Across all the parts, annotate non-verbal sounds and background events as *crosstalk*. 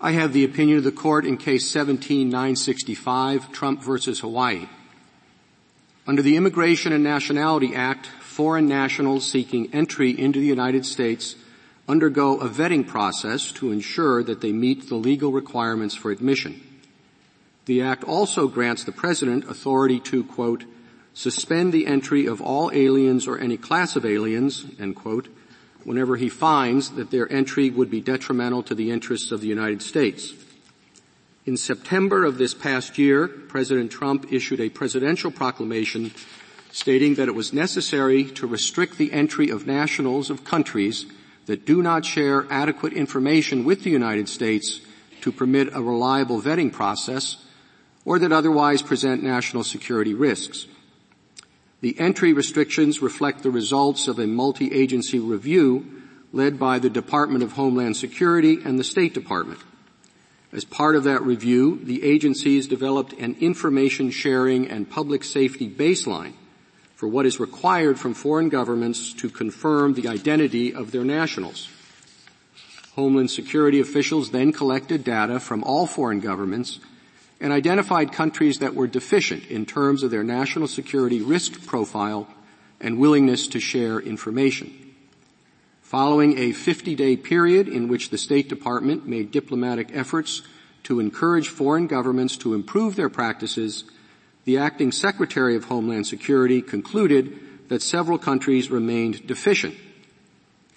I have the opinion of the court in case 17965, Trump versus Hawaii. Under the Immigration and Nationality Act, foreign nationals seeking entry into the United States undergo a vetting process to ensure that they meet the legal requirements for admission. The Act also grants the President authority to, quote, suspend the entry of all aliens or any class of aliens, end quote, whenever he finds that their entry would be detrimental to the interests of the United States. In September of this past year, President Trump issued a presidential proclamation stating that it was necessary to restrict the entry of nationals of countries that do not share adequate information with the United States to permit a reliable vetting process or that otherwise present national security risks. The entry restrictions reflect the results of a multi-agency review led by the Department of Homeland Security and the State Department. As part of that review, the agencies developed an information sharing and public safety baseline for what is required from foreign governments to confirm the identity of their nationals. Homeland Security officials then collected data from all foreign governments and identified countries that were deficient in terms of their national security risk profile and willingness to share information. Following a 50-day period in which the State Department made diplomatic efforts to encourage foreign governments to improve their practices, the acting Secretary of Homeland Security concluded that several countries remained deficient.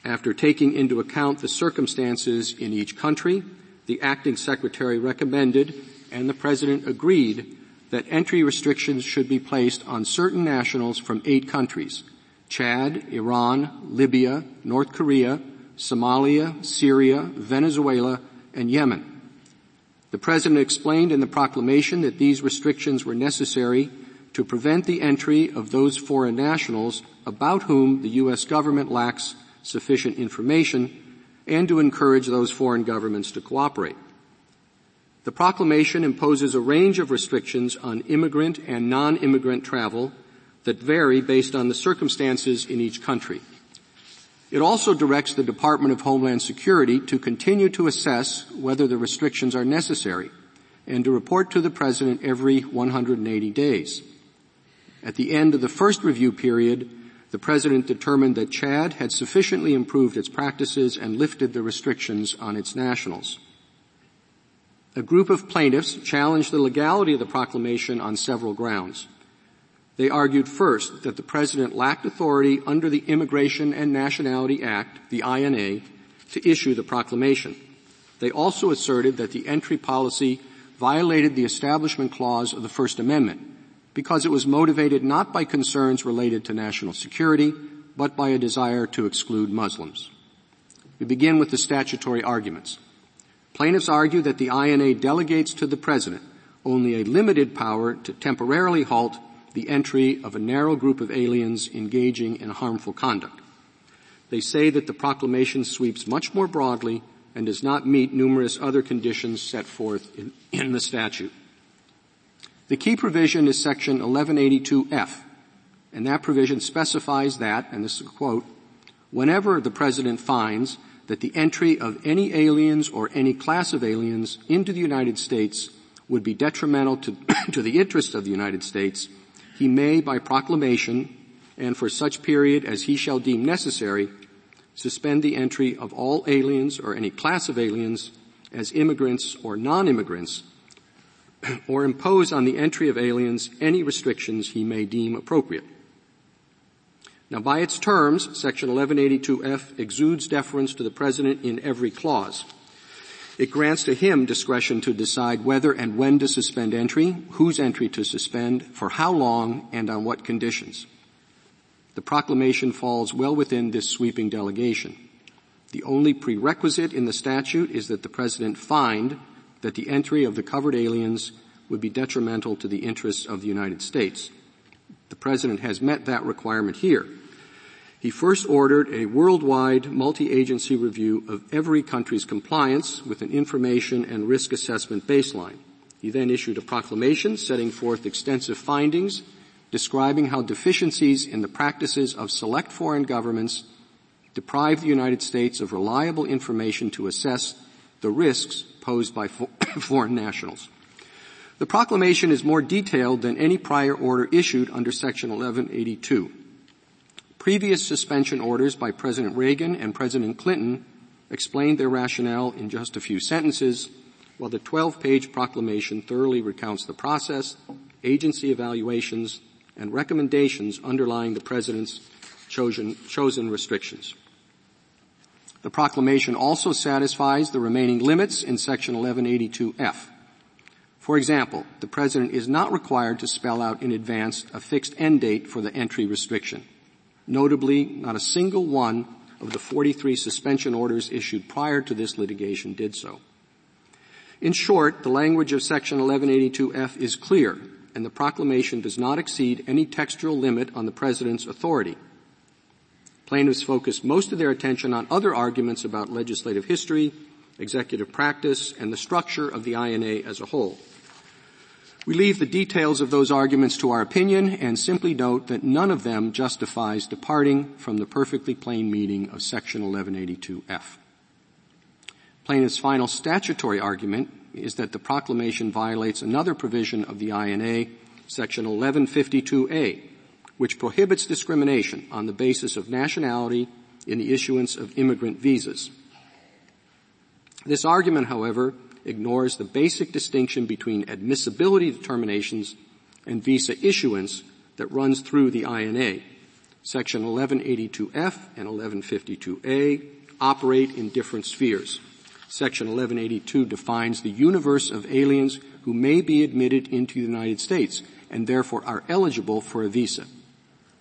After taking into account the circumstances in each country, the acting secretary recommended and the President agreed that entry restrictions should be placed on certain nationals from eight countries, Chad, Iran, Libya, North Korea, Somalia, Syria, Venezuela, and Yemen. The President explained in the proclamation that these restrictions were necessary to prevent the entry of those foreign nationals about whom the U.S. government lacks sufficient information and to encourage those foreign governments to cooperate. The proclamation imposes a range of restrictions on immigrant and non-immigrant travel that vary based on the circumstances in each country. It also directs the Department of Homeland Security to continue to assess whether the restrictions are necessary and to report to the President every 180 days. At the end of the first review period, the President determined that Chad had sufficiently improved its practices and lifted the restrictions on its nationals. A group of plaintiffs challenged the legality of the proclamation on several grounds. They argued first that the President lacked authority under the Immigration and Nationality Act, the INA, to issue the proclamation. They also asserted that the entry policy violated the Establishment Clause of the First Amendment because it was motivated not by concerns related to national security, but by a desire to exclude Muslims. We begin with the statutory arguments. Plaintiffs argue that the INA delegates to the President only a limited power to temporarily halt the entry of a narrow group of aliens engaging in harmful conduct. They say that the proclamation sweeps much more broadly and does not meet numerous other conditions set forth in, in the statute. The key provision is section 1182F, and that provision specifies that, and this is a quote, whenever the President finds that the entry of any aliens or any class of aliens into the United States would be detrimental to, *coughs* to the interests of the United States, he may, by proclamation, and for such period as he shall deem necessary, suspend the entry of all aliens or any class of aliens as immigrants or non-immigrants, *coughs* or impose on the entry of aliens any restrictions he may deem appropriate. Now by its terms, section 1182F exudes deference to the President in every clause. It grants to him discretion to decide whether and when to suspend entry, whose entry to suspend, for how long, and on what conditions. The proclamation falls well within this sweeping delegation. The only prerequisite in the statute is that the President find that the entry of the covered aliens would be detrimental to the interests of the United States. The President has met that requirement here. He first ordered a worldwide multi-agency review of every country's compliance with an information and risk assessment baseline. He then issued a proclamation setting forth extensive findings describing how deficiencies in the practices of select foreign governments deprive the United States of reliable information to assess the risks posed by fo- *coughs* foreign nationals. The proclamation is more detailed than any prior order issued under Section 1182. Previous suspension orders by President Reagan and President Clinton explained their rationale in just a few sentences, while the 12-page proclamation thoroughly recounts the process, agency evaluations, and recommendations underlying the President's chosen, chosen restrictions. The proclamation also satisfies the remaining limits in Section 1182F. For example, the President is not required to spell out in advance a fixed end date for the entry restriction. Notably, not a single one of the 43 suspension orders issued prior to this litigation did so. In short, the language of Section 1182F is clear, and the proclamation does not exceed any textual limit on the President's authority. Plaintiffs focused most of their attention on other arguments about legislative history, executive practice, and the structure of the INA as a whole. We leave the details of those arguments to our opinion and simply note that none of them justifies departing from the perfectly plain meaning of section 1182F. Plaintiff's final statutory argument is that the proclamation violates another provision of the INA, section 1152A, which prohibits discrimination on the basis of nationality in the issuance of immigrant visas. This argument, however, ignores the basic distinction between admissibility determinations and visa issuance that runs through the INA. Section 1182F and 1152A operate in different spheres. Section 1182 defines the universe of aliens who may be admitted into the United States and therefore are eligible for a visa.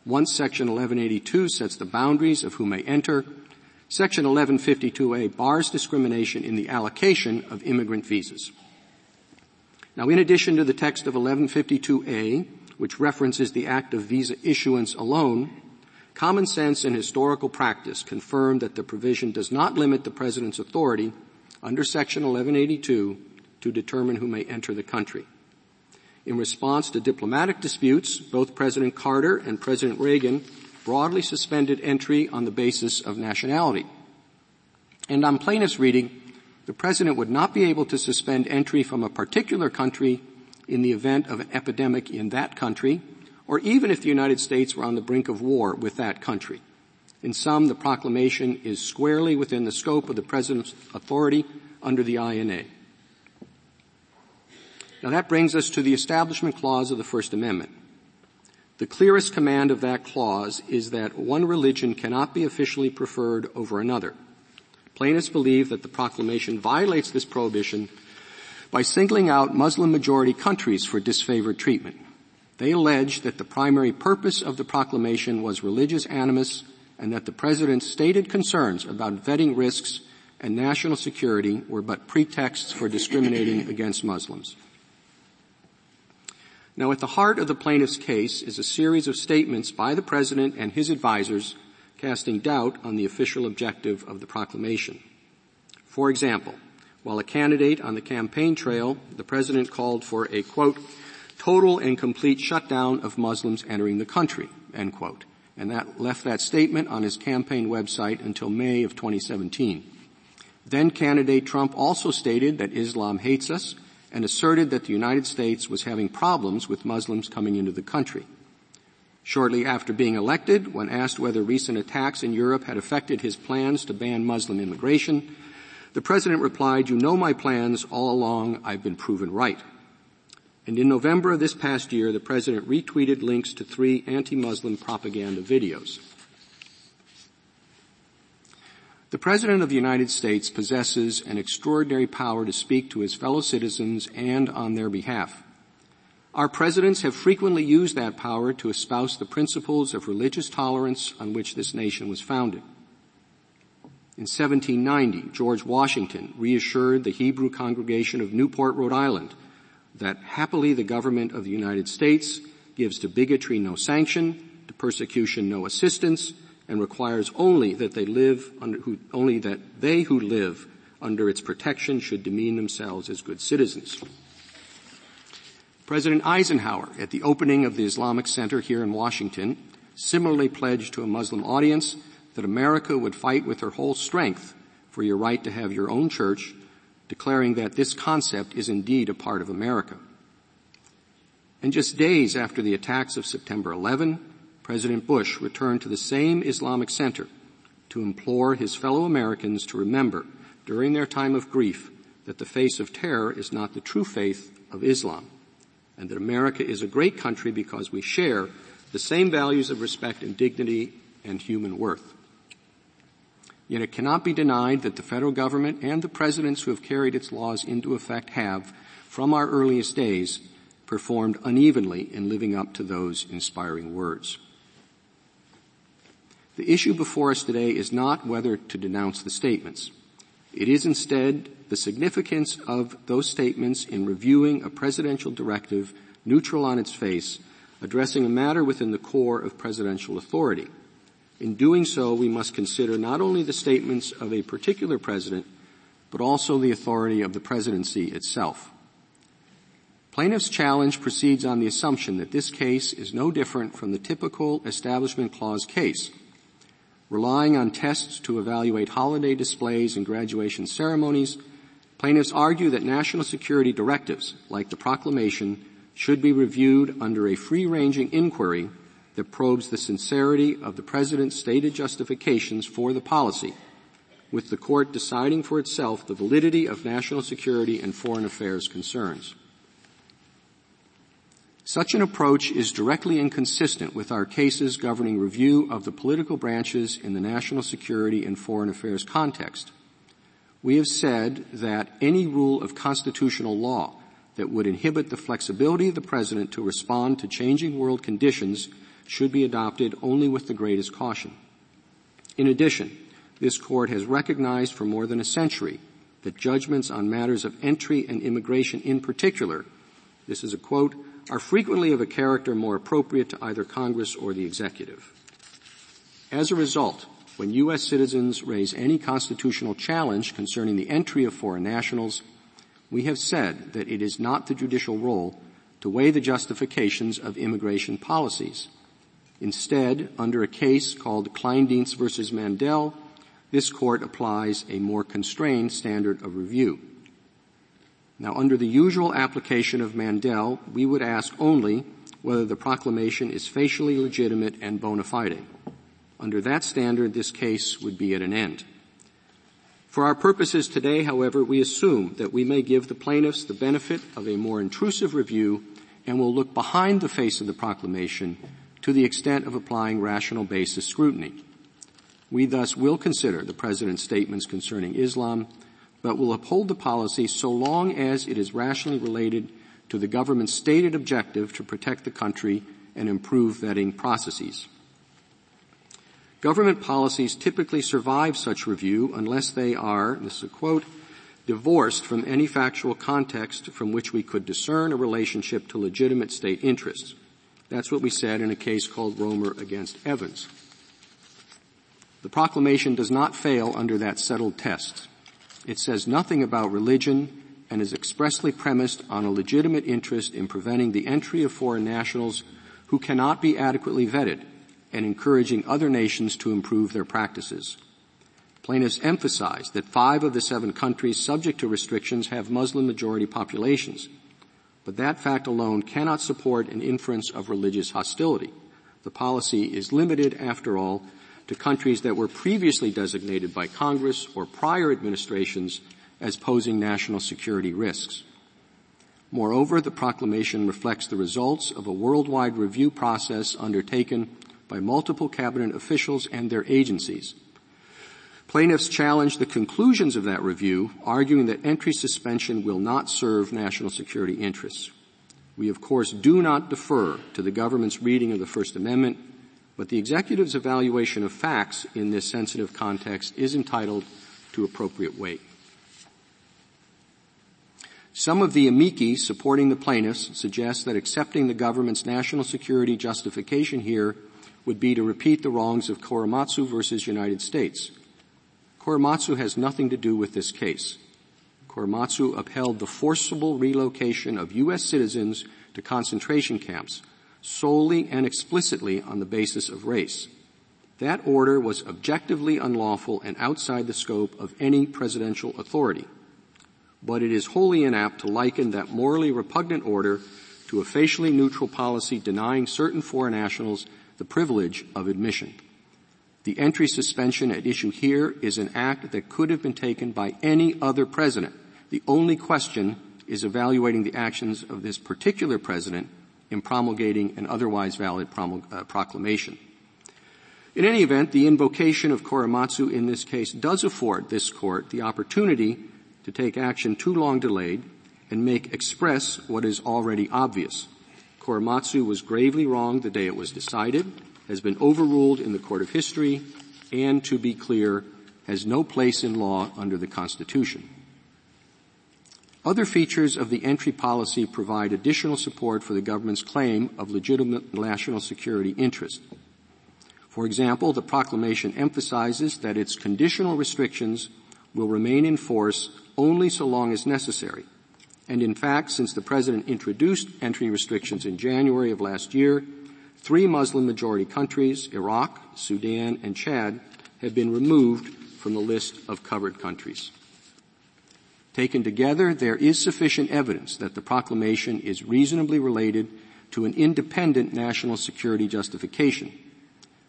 Once Section 1182 sets the boundaries of who may enter, Section 1152A bars discrimination in the allocation of immigrant visas. Now in addition to the text of 1152A, which references the act of visa issuance alone, common sense and historical practice confirm that the provision does not limit the President's authority under Section 1182 to determine who may enter the country. In response to diplomatic disputes, both President Carter and President Reagan broadly suspended entry on the basis of nationality. And on plaintiff's reading, the President would not be able to suspend entry from a particular country in the event of an epidemic in that country, or even if the United States were on the brink of war with that country. In sum, the proclamation is squarely within the scope of the President's authority under the INA. Now that brings us to the Establishment Clause of the First Amendment. The clearest command of that clause is that one religion cannot be officially preferred over another. Plaintiffs believe that the proclamation violates this prohibition by singling out Muslim majority countries for disfavored treatment. They allege that the primary purpose of the proclamation was religious animus and that the President's stated concerns about vetting risks and national security were but pretexts for discriminating against Muslims. Now at the heart of the plaintiff's case is a series of statements by the President and his advisers casting doubt on the official objective of the proclamation. For example, while a candidate on the campaign trail, the President called for a quote, total and complete shutdown of Muslims entering the country, end quote. And that left that statement on his campaign website until May of 2017. Then candidate Trump also stated that Islam hates us and asserted that the United States was having problems with Muslims coming into the country. Shortly after being elected, when asked whether recent attacks in Europe had affected his plans to ban Muslim immigration, the President replied, you know my plans all along, I've been proven right. And in November of this past year, the President retweeted links to three anti-Muslim propaganda videos. The President of the United States possesses an extraordinary power to speak to his fellow citizens and on their behalf. Our presidents have frequently used that power to espouse the principles of religious tolerance on which this nation was founded. In 1790, George Washington reassured the Hebrew congregation of Newport, Rhode Island that happily the government of the United States gives to bigotry no sanction, to persecution no assistance, and requires only that they live under, who, only that they who live under its protection should demean themselves as good citizens. President Eisenhower, at the opening of the Islamic Center here in Washington, similarly pledged to a Muslim audience that America would fight with her whole strength for your right to have your own church, declaring that this concept is indeed a part of America. And just days after the attacks of September 11, President Bush returned to the same Islamic center to implore his fellow Americans to remember during their time of grief that the face of terror is not the true faith of Islam and that America is a great country because we share the same values of respect and dignity and human worth. Yet it cannot be denied that the federal government and the presidents who have carried its laws into effect have, from our earliest days, performed unevenly in living up to those inspiring words. The issue before us today is not whether to denounce the statements. It is instead the significance of those statements in reviewing a presidential directive neutral on its face, addressing a matter within the core of presidential authority. In doing so, we must consider not only the statements of a particular president, but also the authority of the presidency itself. Plaintiff's challenge proceeds on the assumption that this case is no different from the typical Establishment Clause case, Relying on tests to evaluate holiday displays and graduation ceremonies, plaintiffs argue that national security directives, like the proclamation, should be reviewed under a free-ranging inquiry that probes the sincerity of the President's stated justifications for the policy, with the court deciding for itself the validity of national security and foreign affairs concerns. Such an approach is directly inconsistent with our cases governing review of the political branches in the national security and foreign affairs context. We have said that any rule of constitutional law that would inhibit the flexibility of the President to respond to changing world conditions should be adopted only with the greatest caution. In addition, this court has recognized for more than a century that judgments on matters of entry and immigration in particular, this is a quote, are frequently of a character more appropriate to either Congress or the executive. As a result, when U.S. citizens raise any constitutional challenge concerning the entry of foreign nationals, we have said that it is not the judicial role to weigh the justifications of immigration policies. Instead, under a case called Kleindienst versus Mandel, this court applies a more constrained standard of review. Now, under the usual application of Mandel, we would ask only whether the proclamation is facially legitimate and bona fide. Under that standard, this case would be at an end. For our purposes today, however, we assume that we may give the plaintiffs the benefit of a more intrusive review and will look behind the face of the proclamation to the extent of applying rational basis scrutiny. We thus will consider the President's statements concerning Islam but will uphold the policy so long as it is rationally related to the government's stated objective to protect the country and improve vetting processes. Government policies typically survive such review unless they are, this is a quote, divorced from any factual context from which we could discern a relationship to legitimate state interests. That's what we said in a case called Romer against Evans. The proclamation does not fail under that settled test. It says nothing about religion and is expressly premised on a legitimate interest in preventing the entry of foreign nationals who cannot be adequately vetted and encouraging other nations to improve their practices. Plaintiffs emphasize that five of the seven countries subject to restrictions have Muslim majority populations, but that fact alone cannot support an inference of religious hostility. The policy is limited, after all, to countries that were previously designated by Congress or prior administrations as posing national security risks. Moreover, the proclamation reflects the results of a worldwide review process undertaken by multiple cabinet officials and their agencies. Plaintiffs challenge the conclusions of that review, arguing that entry suspension will not serve national security interests. We of course do not defer to the government's reading of the First Amendment but the executive's evaluation of facts in this sensitive context is entitled to appropriate weight. Some of the amici supporting the plaintiffs suggest that accepting the government's national security justification here would be to repeat the wrongs of Korematsu versus United States. Korematsu has nothing to do with this case. Korematsu upheld the forcible relocation of U.S. citizens to concentration camps solely and explicitly on the basis of race. That order was objectively unlawful and outside the scope of any presidential authority. but it is wholly inapt to liken that morally repugnant order to a facially neutral policy denying certain foreign nationals the privilege of admission. The entry suspension at issue here is an act that could have been taken by any other president. The only question is evaluating the actions of this particular president in promulgating an otherwise valid promul- uh, proclamation. In any event, the invocation of Korematsu in this case does afford this court the opportunity to take action too long delayed and make express what is already obvious. Korematsu was gravely wrong the day it was decided, has been overruled in the court of history, and to be clear, has no place in law under the Constitution. Other features of the entry policy provide additional support for the government's claim of legitimate national security interest. For example, the proclamation emphasizes that its conditional restrictions will remain in force only so long as necessary. And in fact, since the President introduced entry restrictions in January of last year, three Muslim majority countries, Iraq, Sudan, and Chad, have been removed from the list of covered countries. Taken together, there is sufficient evidence that the proclamation is reasonably related to an independent national security justification.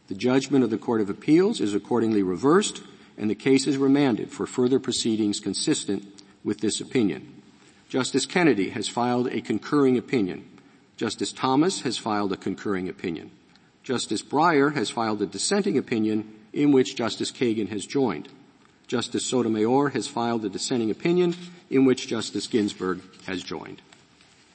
The judgment of the Court of Appeals is accordingly reversed and the case is remanded for further proceedings consistent with this opinion. Justice Kennedy has filed a concurring opinion. Justice Thomas has filed a concurring opinion. Justice Breyer has filed a dissenting opinion in which Justice Kagan has joined. Justice Sotomayor has filed a dissenting opinion in which Justice Ginsburg has joined.